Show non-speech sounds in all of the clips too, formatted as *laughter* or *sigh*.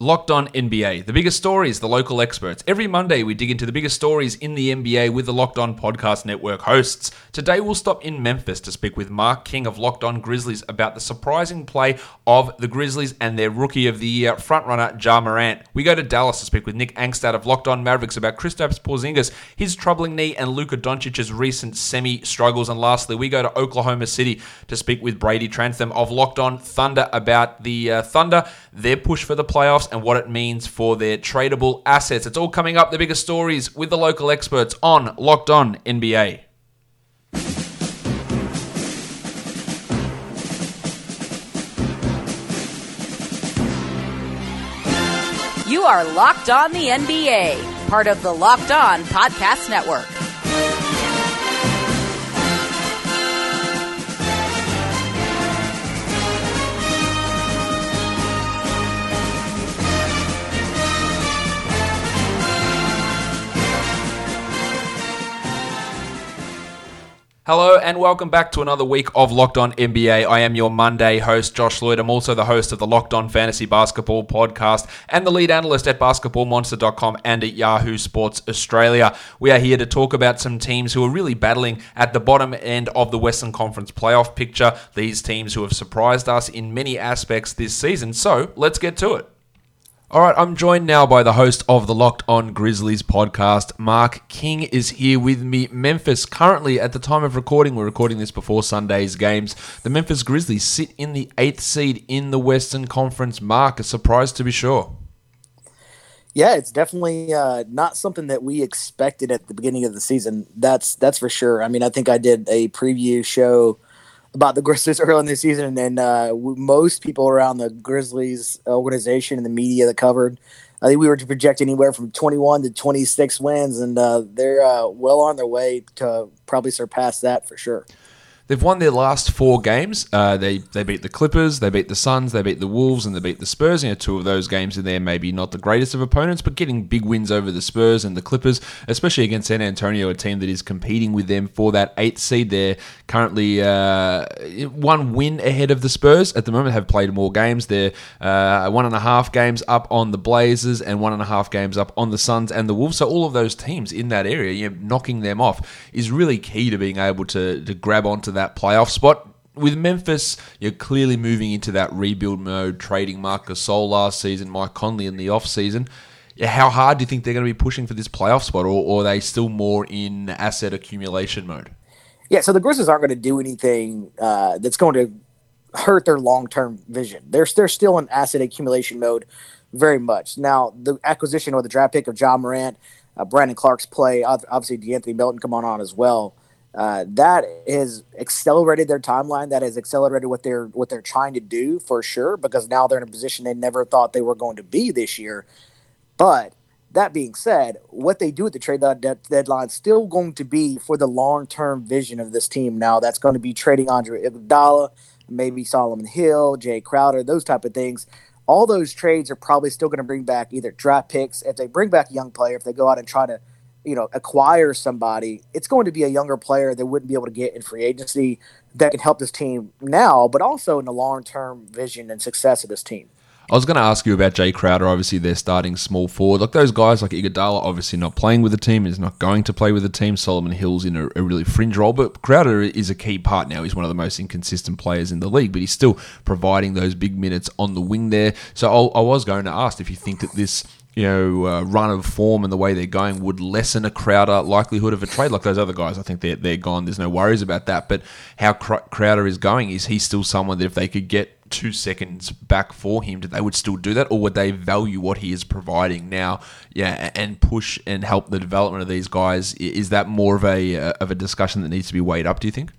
Locked on NBA, the biggest stories, the local experts. Every Monday, we dig into the biggest stories in the NBA with the Locked On Podcast Network hosts. Today, we'll stop in Memphis to speak with Mark King of Locked On Grizzlies about the surprising play of the Grizzlies and their Rookie of the Year frontrunner, Ja Morant. We go to Dallas to speak with Nick Angstadt of Locked On Mavericks about Kristaps Porzingis, his troubling knee, and Luka Doncic's recent semi-struggles. And lastly, we go to Oklahoma City to speak with Brady Trantham of Locked On Thunder about the uh, Thunder, their push for the playoffs and what it means for their tradable assets. It's all coming up, the biggest stories with the local experts on Locked On NBA. You are Locked On the NBA, part of the Locked On Podcast Network. Hello and welcome back to another week of Locked On NBA. I am your Monday host, Josh Lloyd. I'm also the host of the Locked On Fantasy Basketball podcast and the lead analyst at basketballmonster.com and at Yahoo Sports Australia. We are here to talk about some teams who are really battling at the bottom end of the Western Conference playoff picture. These teams who have surprised us in many aspects this season. So let's get to it. All right, I'm joined now by the host of the Locked On Grizzlies podcast. Mark King is here with me. Memphis, currently at the time of recording, we're recording this before Sunday's games. The Memphis Grizzlies sit in the eighth seed in the Western Conference. Mark, a surprise to be sure. Yeah, it's definitely uh, not something that we expected at the beginning of the season. That's that's for sure. I mean, I think I did a preview show about the Grizzlies *laughs* early in the season, and uh, most people around the Grizzlies organization and the media that covered, I think we were to project anywhere from 21 to 26 wins, and uh, they're uh, well on their way to probably surpass that for sure. They've won their last four games. Uh, they they beat the Clippers, they beat the Suns, they beat the Wolves, and they beat the Spurs. You know, two of those games in there, maybe not the greatest of opponents, but getting big wins over the Spurs and the Clippers, especially against San Antonio, a team that is competing with them for that eighth seed. They're currently uh, one win ahead of the Spurs at the moment. Have played more games. They're uh, one and a half games up on the Blazers and one and a half games up on the Suns and the Wolves. So all of those teams in that area, you know, knocking them off is really key to being able to to grab onto that playoff spot. With Memphis, you're clearly moving into that rebuild mode, trading Marc Gasol last season, Mike Conley in the off season. How hard do you think they're going to be pushing for this playoff spot, or, or are they still more in asset accumulation mode? Yeah, so the Grizzlies aren't going to do anything uh, that's going to hurt their long term vision. They're they're still in asset accumulation mode, very much. Now the acquisition or the draft pick of Ja Morant, uh, Brandon Clarke's play, obviously De'Anthony Melton come on on as well uh, that has accelerated their timeline. That has accelerated what they're what they're trying to do for sure. Because now they're in a position they never thought they were going to be this year. But that being said, what they do at the trade deadline is still going to be for the long term vision of this team. Now that's going to be trading Andre Iguodala, maybe Solomon Hill, Jae Crowder, those type of things. All those trades are probably still going to bring back either draft picks if they bring back a young player, if they go out and try to you know acquire somebody, it's going to be a younger player that wouldn't be able to get in free agency that can help this team now, but also in the long term vision and success of this team. I was going to ask you about Jae Crowder. Obviously, they're starting small forward. Like those guys, like Iguodala, obviously not playing with the team, is not going to play with the team. Solomon Hill's in a, a, really fringe role, but Crowder is a key part now. He's one of the most inconsistent players in the league, but he's still providing those big minutes on the wing there. So I, I was going to ask if you think that this you know, uh, run of form and the way they're going would lessen a Crowder likelihood of a trade. Like those other guys, I think they're, they're gone. There's no worries about that. But how Crowder is going, is he still someone that if they could get two seconds back for him, they would still do that? Or would they value what he is providing now, yeah, and push and help the development of these guys? Is that more of a, uh, of a discussion that needs to be weighed up, do you think?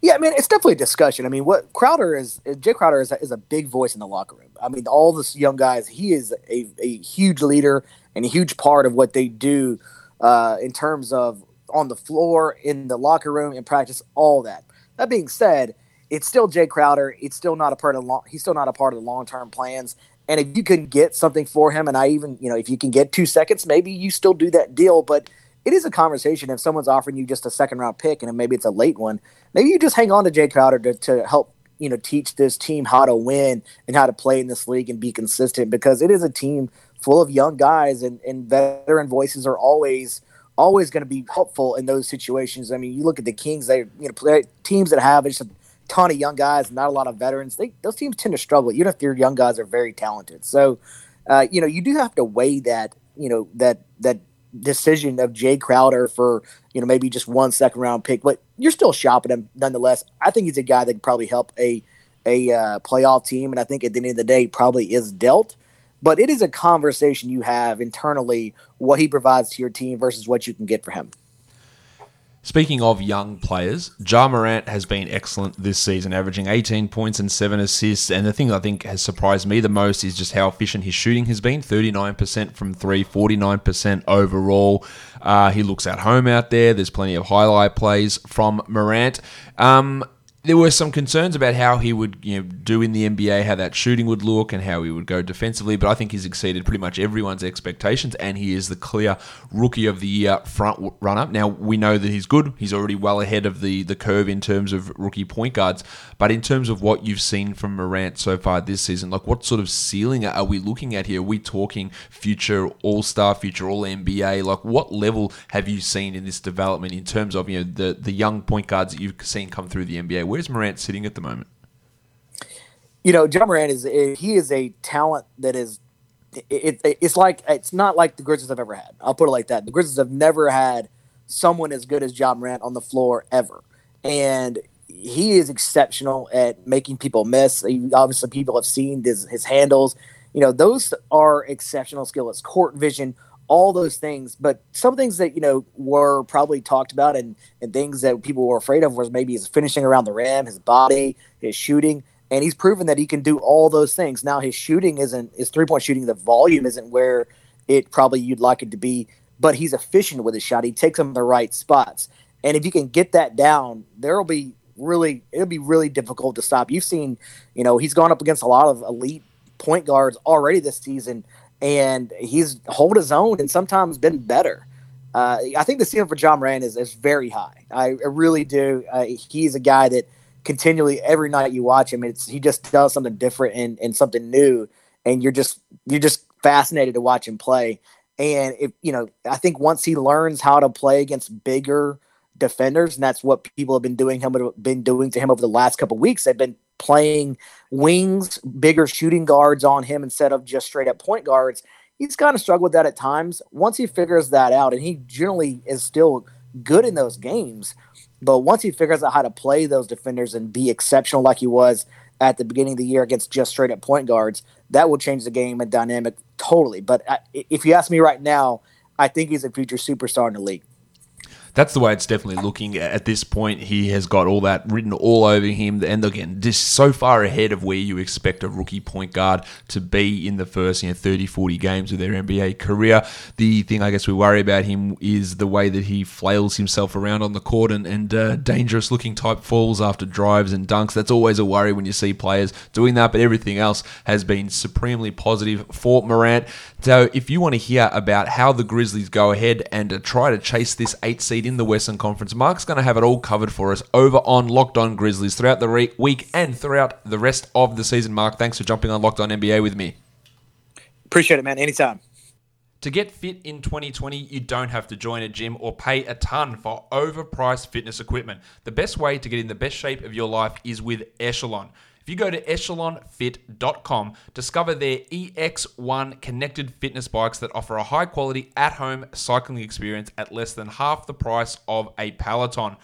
Yeah, I mean, it's definitely a discussion. I mean, what Crowder is, Jae Crowder is a, is a big voice in the locker room. I mean, all this young guys, he is a, a huge leader and a huge part of what they do uh, in terms of on the floor, in the locker room, in practice, all that. That being said, it's still Jae Crowder. It's still not a part of long, he's still not a part of the long term plans. And if you can get something for him, and I even you know if you can get two seconds, maybe you still do that deal. But it is a conversation if someone's offering you just a second round pick and maybe it's a late one. Maybe you just hang on to Jae Crowder to, to help you know teach this team how to win and how to play in this league and be consistent because it is a team full of young guys and, and veteran voices are always always going to be helpful in those situations. I mean, you look at the Kings; they you know play, teams that have just a ton of young guys, not a lot of veterans. They those teams tend to struggle, even if their young guys are very talented. So, uh, you know, you do have to weigh that you know that that decision of Jae Crowder for you know maybe just one second round pick, but you're still shopping him nonetheless. I think he's a guy that could probably help a a uh, playoff team, and I think at the end of the day, probably is dealt. But it is a conversation you have internally what he provides to your team versus what you can get for him. Speaking of young players, Ja Morant has been excellent this season, averaging 18 points and 7 assists. And the thing I think has surprised me the most is just how efficient his shooting has been 39% from three, 49% overall. Uh, he looks at home out there. There's plenty of highlight plays from Morant. Um, there were some concerns about how he would you know, do in the NBA, how that shooting would look, and how he would go defensively. But I think he's exceeded pretty much everyone's expectations, and he is the clear rookie of the year front runner. Now we know that he's good; he's already well ahead of the the curve in terms of rookie point guards. But in terms of what you've seen from Morant so far this season, like what sort of ceiling are we looking at here? Are we talking future All Star, future All NBA? Like what level have you seen in this development in terms of you know the the young point guards that you've seen come through the NBA? Where's Morant sitting at the moment? You know, Ja Morant is he is a talent that is it, it, it's like it's not like the Grizzlies have ever had. I'll put it like that. The Grizzlies have never had someone as good as Ja Morant on the floor ever, and he is exceptional at making people miss. He, obviously, people have seen his, his handles. You know, those are exceptional skills, court vision, all those things. But some things that you know were probably talked about and and things that people were afraid of was maybe his finishing around the rim, his body, his shooting. And he's proven that he can do all those things. Now his shooting isn't his three point shooting, the volume isn't where it probably you'd like it to be, but he's efficient with his shot. He takes them in the right spots. And if you can get that down, there'll be really it'll be really difficult to stop. You've seen, you know, he's gone up against a lot of elite point guards already this season and he's hold his own and sometimes been better. Uh, I think the ceiling for Ja Morant is, is very high. I, I really do. Uh, he's a guy that continually every night you watch him, it's he just does something different and, and something new, and you're just you're just fascinated to watch him play. And if you know, I think once he learns how to play against bigger defenders, and that's what people have been doing him been doing to him over the last couple weeks. They've been playing wings, bigger shooting guards on him instead of just straight up point guards. He's kind of struggled with that at times. Once he figures that out, and he generally is still good in those games, but once he figures out how to play those defenders and be exceptional like he was at the beginning of the year against just straight up point guards, that will change the game and dynamic totally. But uh, if you ask me right now, I think he's a future superstar in the league that's the way it's definitely looking at this point. He has got all that written all over him, and again, just so far ahead of where you expect a rookie point guard to be in the first you know 30, 40 games of their NBA career. The thing I guess we worry about him is the way that he flails himself around on the court and, and uh, dangerous looking type falls after drives and dunks. That's always a worry when you see players doing that, but everything else has been supremely positive for Morant. So if you want to hear about how the Grizzlies go ahead and uh, try to chase this eight seed in the Western Conference. Mark's going to have it all covered for us over on Locked On Grizzlies throughout the re- week and throughout the rest of the season. Mark, thanks for jumping on Locked On NBA with me. Appreciate it, man. Anytime. To get fit in 2020, you don't have to join a gym or pay a ton for overpriced fitness equipment. The best way to get in the best shape of your life is with Echelon. If you go to echelonfit.com, discover their EX1 connected fitness bikes that offer a high quality at home cycling experience at less than half the price of a Peloton.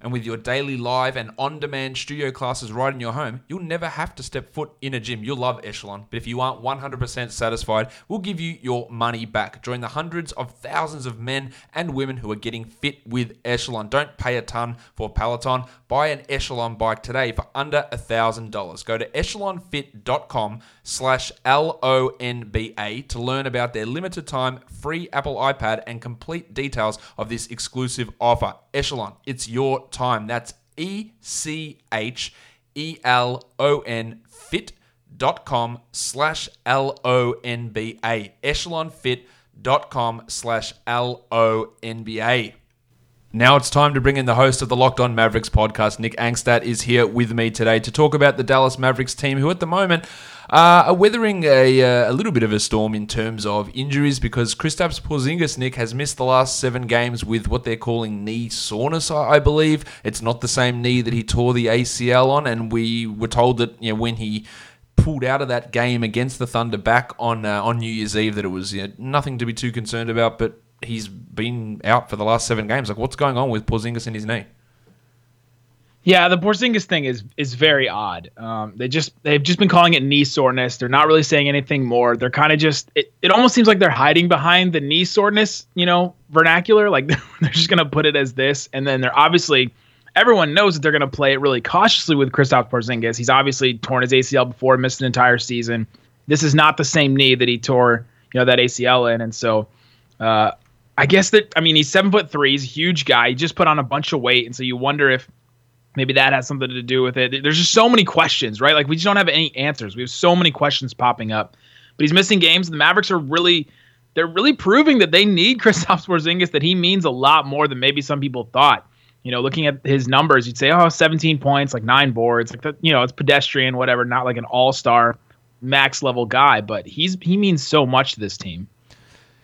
And with your daily live and on demand studio classes right in your home, you'll never have to step foot in a gym. You'll love Echelon. But if you aren't 100% satisfied, we'll give you your money back. Join the hundreds of thousands of men and women who are getting fit with Echelon. Don't pay a ton for Peloton. Buy an Echelon bike today for under $1,000. Go to echelonfit.com slash L-O-N-B-A to learn about their limited time free Apple iPad and complete details of this exclusive offer. Echelon, it's your time. That's E C H E L O N fit.com slash L O N B A. Echelonfit.com slash L O N B A. Now it's time to bring in the host of the Locked On Mavericks podcast. Nick Angstadt is here with me today to talk about the Dallas Mavericks team, who at the moment uh, weathering a, uh, a little bit of a storm in terms of injuries because Kristaps Porzingis, Nick, has missed the last seven games with what they're calling knee soreness, I believe. It's not the same knee that he tore the ACL on, and we were told that you know, when he pulled out of that game against the Thunder back on uh, on New Year's Eve that it was you know, nothing to be too concerned about, but he's been out for the last seven games. Like, what's going on with Porzingis and his knee? Yeah, the Porzingis thing is is very odd. Um, they just they've just been calling it knee soreness. They're not really saying anything more. They're kind of just it, it almost seems like they're hiding behind the knee soreness, you know, vernacular. Like *laughs* they're just gonna put it as this, and then they're obviously everyone knows that they're gonna play it really cautiously with Kristaps Porzingis. He's obviously torn his ACL before, missed an entire season. This is not the same knee that he tore, you know, that ACL in, and so. Uh, I guess that I mean he's seven foot three. He's a huge guy. He just put on a bunch of weight, and so you wonder if maybe that has something to do with it. There's just so many questions, right? Like we just don't have any answers. We have so many questions popping up. But he's missing games. The Mavericks are really they're really proving that they need *laughs* Kristaps Porzingis. That he means a lot more than maybe some people thought. You know, looking at his numbers, you'd say, oh, 17 points, like nine boards, like that. You know, it's pedestrian, whatever. Not like an all star, max level guy, but he's he means so much to this team.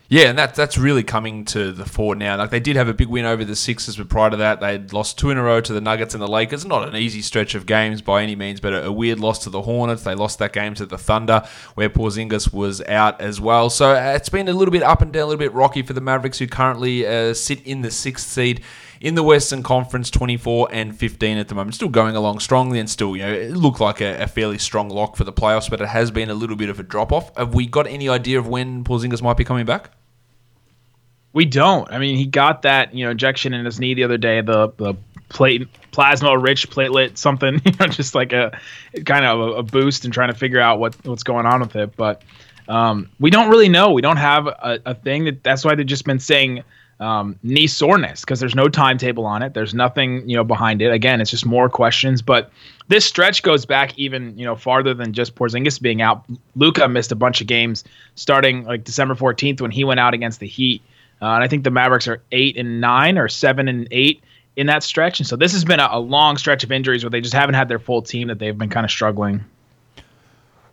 Yeah, and that's that's really coming to the fore now. Like they did have a big win over the Sixers, but prior to that, they'd lost two in a row to the Nuggets and the Lakers. Not an easy stretch of games by any means, but a, a weird loss to the Hornets. They lost that game to the Thunder, where Porzingis was out as well. So uh, it's been a little bit up and down, a little bit rocky for the Mavericks, who currently uh, sit in the sixth seed in the Western Conference, 24 and 15 at the moment. Still going along strongly and still, you know, it looked like a, a fairly strong lock for the playoffs, but it has been a little bit of a drop off. Have we got any idea of when Porzingis might be coming back? We don't. I mean, he got that you know injection in his knee the other day. The the plate plasma rich platelet something. *laughs* You know, just like a kind of a, a boost and trying to figure out what what's going on with it. But um, we don't really know. We don't have a, a thing that. That's why they've just been saying um, knee soreness because there's no timetable on it. There's nothing you know behind it. Again, it's just more questions. But this stretch goes back even you know farther than just Porzingis being out. Luka missed a bunch of games starting like December 14th when he went out against the Heat. Uh, and I think the Mavericks are eight and nine or seven and eight in that stretch. And so this has been a, a long stretch of injuries where they just haven't had their full team that they've been kind of struggling.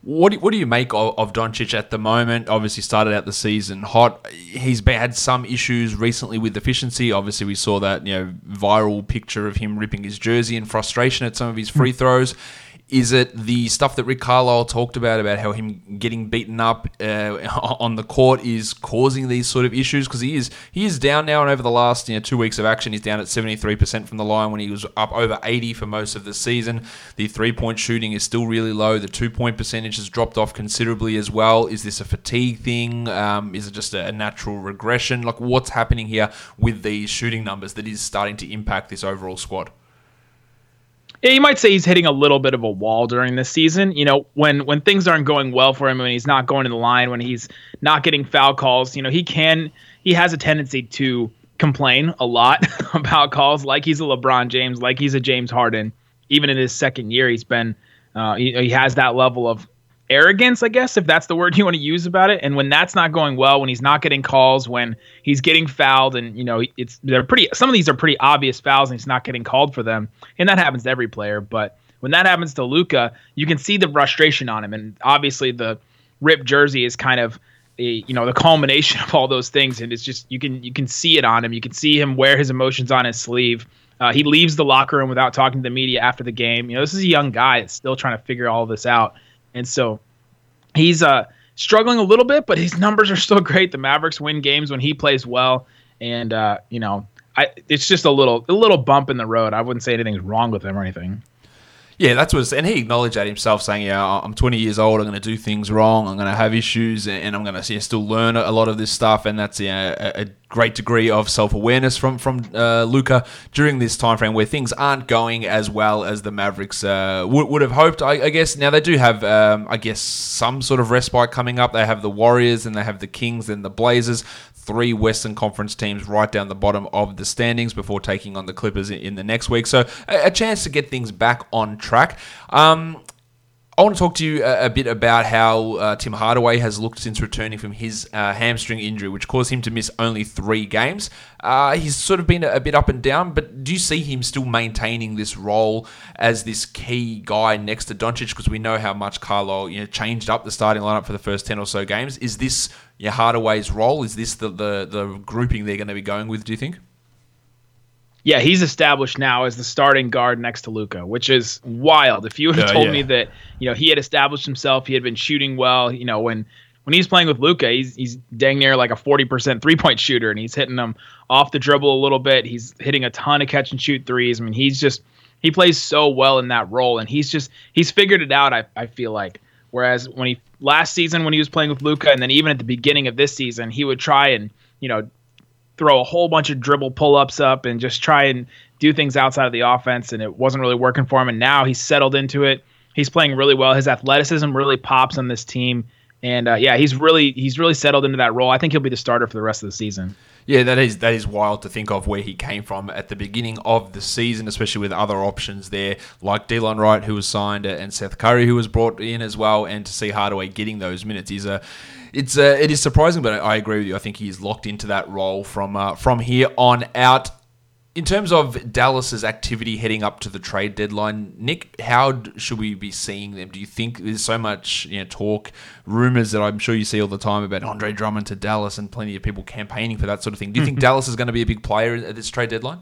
What do, what do you make of, of Doncic at the moment? Obviously, started out the season hot. He's had some issues recently with efficiency. Obviously, we saw that you know viral picture of him ripping his jersey in frustration at some of his free hmm. throws. Is it the stuff that Rick Carlisle talked about about how him getting beaten up uh, *laughs* on the court is causing these sort of issues? Because he is he is down now, and over the last you know two weeks of action, he's down at seventy three percent from the line when he was up over eighty for most of the season. The three point shooting is still really low. The two point percentage has dropped off considerably as well. Is this a fatigue thing? Um, is it just a natural regression? Like what's happening here with these shooting numbers that is starting to impact this overall squad? You might say he's hitting a little bit of a wall during this season. You know, when when things aren't going well for him, when he's not going to the line, when he's not getting foul calls, you know, he can he has a tendency to complain a lot *laughs* about calls, like he's a LeBron James, like he's a James Harden. Even in his second year, he's been uh, he, he has that level of arrogance, I guess, if that's the word you want to use about it. And when that's not going well, when he's not getting calls, when he's getting fouled, and you know, it's they're pretty. Some of these are pretty obvious fouls, and he's not getting called for them, and that happens to every player. But when that happens to Luka, you can see the frustration on him, and obviously the ripped jersey is kind of. A, you know the culmination *laughs* of all those things and it's just you can you can see it on him you can see him wear his emotions on his sleeve uh, he leaves the locker room without talking to the media after the game you know this is a young guy that's still trying to figure all this out and so he's uh, struggling a little bit, but his numbers are still great. The Mavericks win games when he plays well, and uh, you know, I, it's just a little a little bump in the road. I wouldn't say anything's wrong with him or anything. Yeah, that's what, and he acknowledged that himself, saying, "Yeah, I'm 20 years old. I'm going to do things wrong. I'm going to have issues, and I'm going to still learn a lot of this stuff." And that's yeah, a, a great degree of self awareness from from uh, Luka during this time frame where things aren't going as well as the Mavericks uh, would, would have hoped. I, I, guess now they do have, um, I guess, some sort of respite coming up. They have the Warriors, and they have the Kings and the Blazers three Western Conference teams right down the bottom of the standings before taking on the Clippers in, the next week. So a, chance to get things back on track. Um, I want to talk to you a, a bit about how uh, Tim Hardaway has looked since returning from his uh, hamstring injury, which caused him to miss only three games. Uh, he's sort of been a, a, bit up and down, but do you see him still maintaining this role as this key guy next to Doncic? Because we know how much Carlo you know, changed up the starting lineup for the first 10 or so games. Is this you know, Hardaway's role? Is this the, the, the grouping they're going to be going with, do you think? Yeah, he's established now as the starting guard next to Luka, which is wild. If you would have uh, told yeah. me that, you know, he had established himself, he had been shooting well, you know, when when he's playing with Luka, he's he's dang near like a 40% three-point shooter and he's hitting them off the dribble a little bit. He's hitting a ton of catch and shoot threes. I mean, he's just he plays so well in that role and he's just he's figured it out, I I feel like. Whereas when he last season when he was playing with Luka and then even at the beginning of this season, he would try and, you know, throw a whole bunch of dribble pull ups up and just try and do things outside of the offense, and it wasn't really working for him. And now he's settled into it. He's playing really well. His athleticism really pops on this team, and uh, yeah, he's really he's really settled into that role. I think he'll be the starter for the rest of the season. Yeah, that is that is wild to think of where he came from at the beginning of the season, especially with other options there like Delon Wright, who was signed, and Seth Curry, who was brought in as well, and to see Hardaway getting those minutes is a it's uh, it is surprising, but I agree with you. I think he's locked into that role from uh, from here on out. In terms of Dallas's activity heading up to the trade deadline, Nick, how should we be seeing them? Do you think there's so much you know, talk, rumors that I'm sure you see all the time about Andre Drummond to Dallas and plenty of people campaigning for that sort of thing? Do you think *laughs* Dallas is going to be a big player at this trade deadline?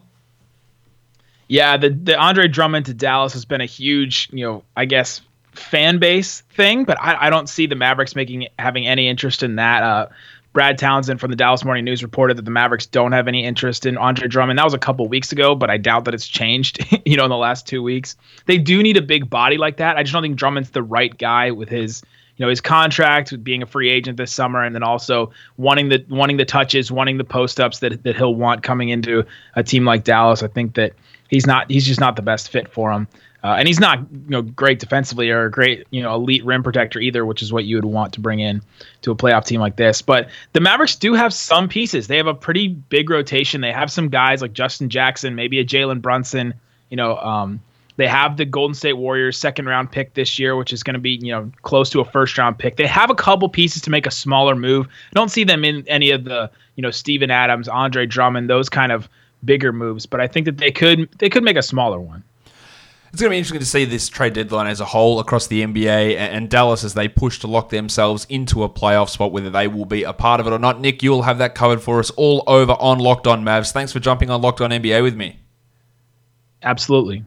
Yeah, the the Andre Drummond to Dallas has been a huge, you know, I guess fan base thing, but I, I, don't see the Mavericks making having any interest in that. Uh, Brad Townsend from the Dallas Morning News reported that the Mavericks don't have any interest in Andre Drummond. That was a couple weeks ago, but I doubt that it's changed, *laughs* you know, in the last two weeks. They do need a big body like that. I just don't think Drummond's the right guy with his, you know, his contract with being a free agent this summer and then also wanting the wanting the touches, wanting the post ups that that he'll want coming into a team like Dallas. I think that he's not he's just not the best fit for him. Uh, and he's not, you know, great defensively or a great, you know, elite rim protector either, which is what you would want to bring in to a playoff team like this. But the Mavericks do have some pieces. They have a pretty big rotation. They have some guys like Justin Jackson, maybe a Jalen Brunson. You know, um, they have the Golden State Warriors second round pick this year, which is going to be, you know, close to a first round pick. They have a couple pieces to make a smaller move. I don't see them in any of the, you know, Steven Adams, Andre Drummond, those kind of bigger moves, but I think that they could they could make a smaller one. It's going to be interesting to see this trade deadline as a whole across the NBA and Dallas as they push to lock themselves into a playoff spot, whether they will be a part of it or not. Nick, you'll have that covered for us all over on Locked On Mavs. Thanks for jumping on Locked On NBA with me. Absolutely.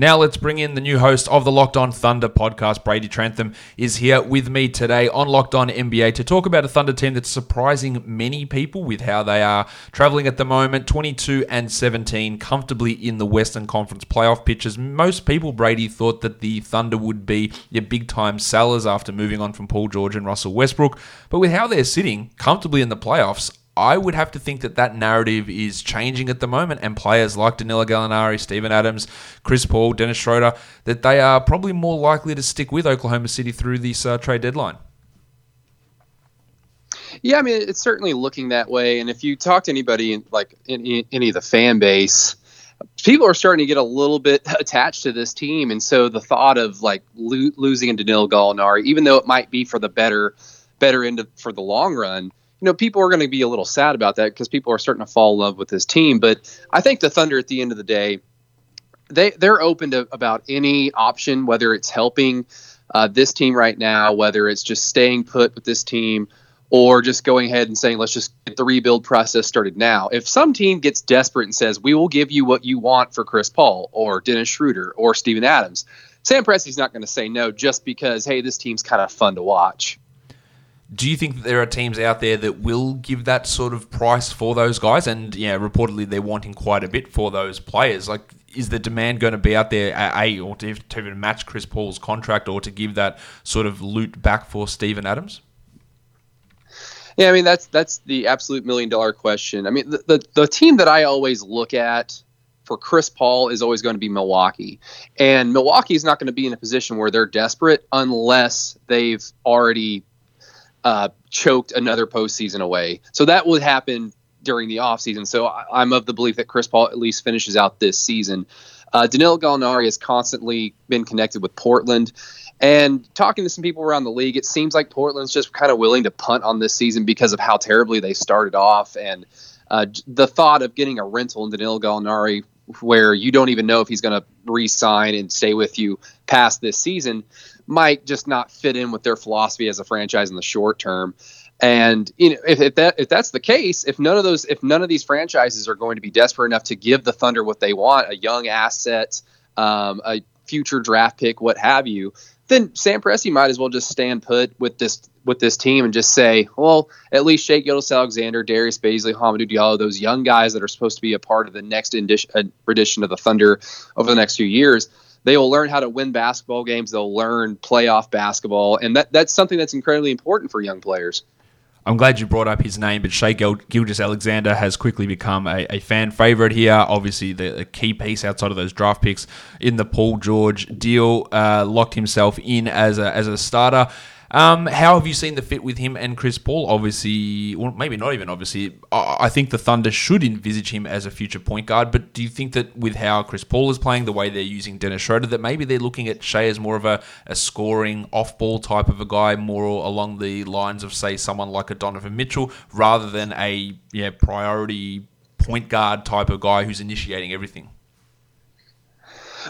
Now let's bring in the new host of the Locked On Thunder podcast. Brady Trantham is here with me today on Locked On NBA to talk about a Thunder team that's surprising many people with how they are traveling at the moment, 22 and 17, comfortably in the Western Conference playoff pitches. Most people, Brady, thought that the Thunder would be your big time sellers after moving on from Paul George and Russell Westbrook, but with how they're sitting comfortably in the playoffs, I would have to think that that narrative is changing at the moment, and players like Danilo Gallinari, Steven Adams, Chris Paul, Dennis Schroeder, that they are probably more likely to stick with Oklahoma City through this uh, trade deadline. Yeah, I mean, it's certainly looking that way. And if you talk to anybody, in, like in, in, any of the fan base, people are starting to get a little bit attached to this team, and so the thought of like lo- losing Danilo Gallinari, even though it might be for the better, better end of, for the long run, you know, people are going to be a little sad about that because people are starting to fall in love with this team. But I think the Thunder, at the end of the day, they they're open to about any option, whether it's helping uh, this team right now, whether it's just staying put with this team, or just going ahead and saying, let's just get the rebuild process started now. If some team gets desperate and says, we will give you what you want for Chris Paul or Dennis Schroeder or Steven Adams, Sam Presti's not going to say no just because, hey, this team's kind of fun to watch. Do you think that there are teams out there that will give that sort of price for those guys? And yeah, reportedly they're wanting quite a bit for those players. Like, is the demand going to be out there, a, or to, to even match Chris Paul's contract, or to give that sort of loot back for Steven Adams? Yeah, I mean that's that's the absolute million dollar question. I mean, the, the, the team that I always look at for Chris Paul is always going to be Milwaukee. And Milwaukee is not going to be in a position where they're desperate unless they've already uh, choked another postseason away. So that would happen during the offseason. So I, am of the belief that Chris Paul at least finishes out this season. Uh, Danilo Gallinari has constantly been connected with Portland, And talking to some people around the league, it seems like Portland's just kind of willing to punt on this season because of how terribly they started off. And uh, the thought of getting a rental in Danilo Gallinari where you don't even know if he's going to re-sign and stay with you past this season might just not fit in with their philosophy as a franchise in the short term. And you know, if, if that if that's the case, if none of those, if none of these franchises are going to be desperate enough to give the Thunder what they want, a young asset, um, a future draft pick, what have you, then Sam Presti might as well just stand put with this with this team and just say, well, at least Shai Gilgeous-Alexander, Darius Bazley, Hamidou Diallo, those young guys that are supposed to be a part of the next edition, edition of the Thunder over the next few years they will learn how to win basketball games. They'll learn playoff basketball, and that that's something that's incredibly important for young players. I'm glad you brought up his name, but Shai Gilgeous-Alexander has quickly become a, a fan favorite here. Obviously, the, the, key piece outside of those draft picks in the Paul George deal uh, locked himself in as a, as a starter. Um, how have you seen the fit with him and Chris Paul? Obviously, well, maybe not even obviously. I think the Thunder should envisage him as a future point guard. But do you think that with how Chris Paul is playing, the way they're using Dennis Schroeder, that maybe they're looking at Shai as more of a, a scoring off ball type of a guy, more along the lines of say someone like a Donovan Mitchell, rather than a yeah priority point guard type of guy who's initiating everything?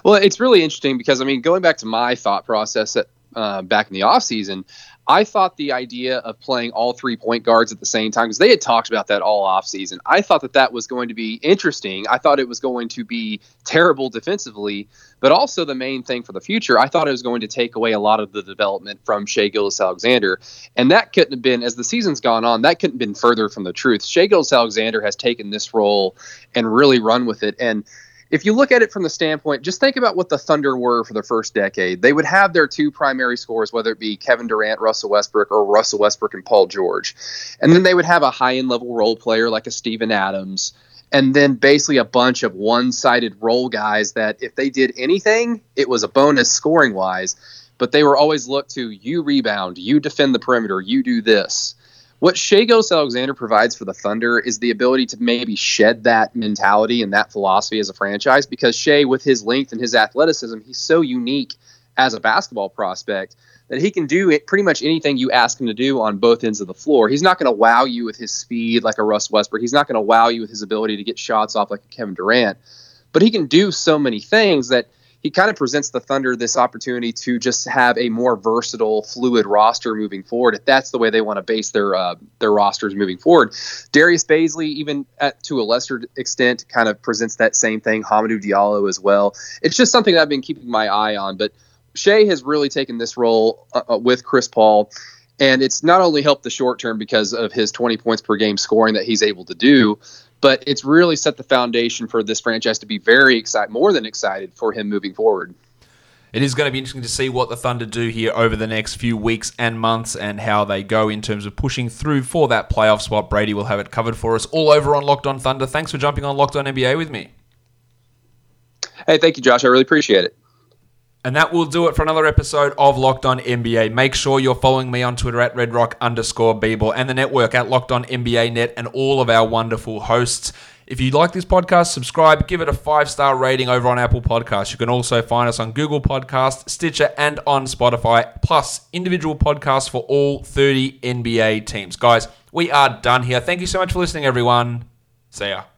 Well, it's really interesting because I mean, going back to my thought process at uh, back in the offseason, I thought the idea of playing all three point guards at the same time, because they had talked about that all offseason, I thought that that was going to be interesting. I thought it was going to be terrible defensively, but also the main thing for the future, I thought it was going to take away a lot of the development from Shai Gilgeous-Alexander. And that couldn't have been, as the season's gone on, that couldn't have been further from the truth. Shai Gilgeous-Alexander has taken this role and really run with it. And if you look at it from the standpoint, just think about what the Thunder were for the first decade. They would have their two primary scores, whether it be Kevin Durant, Russell Westbrook, or Russell Westbrook and Paul George. And then they would have a high end level role player like a Steven Adams. And then basically a bunch of one sided role guys that if they did anything, it was a bonus scoring wise. But they were always looked to you rebound, you defend the perimeter, you do this. What Shai Gilgeous-Alexander provides for the Thunder is the ability to maybe shed that mentality and that philosophy as a franchise because Shai, with his length and his athleticism, he's so unique as a basketball prospect that he can do it pretty much anything you ask him to do on both ends of the floor. He's not going to wow you with his speed like a Russ Westbrook. He's not going to wow you with his ability to get shots off like a Kevin Durant. But he can do so many things that – he kind of presents the Thunder this opportunity to just have a more versatile, fluid roster moving forward. If that's the way they want to base their uh, their rosters moving forward, Darius Bazley, even at, to a lesser extent, kind of presents that same thing. Hamidou Diallo as well. It's just something that I've been keeping my eye on. But Shai has really taken this role uh, uh with Chris Paul. And it's not only helped the short term because of his 20 points per game scoring that he's able to do, but it's really set the foundation for this franchise to be very excited, more than excited for him moving forward. It is going to be interesting to see what the Thunder do here over the next few weeks and months and how they go in terms of pushing through for that playoff spot. Brady will have it covered for us all over on Locked On Thunder. Thanks for jumping on Locked On NBA with me. Hey, thank you, Josh. I really appreciate it. And that will do it for another episode of Locked On NBA. Make sure you're following me on Twitter at redrock underscore Beeble and the network at Locked On NBA Net and all of our wonderful hosts. If you like this podcast, subscribe, give it a five star rating over on Apple Podcasts. You can also find us on Google Podcast, Stitcher, and on Spotify, plus individual podcasts for all 30 NBA teams. Guys, we are done here. Thank you so much for listening, everyone. See ya.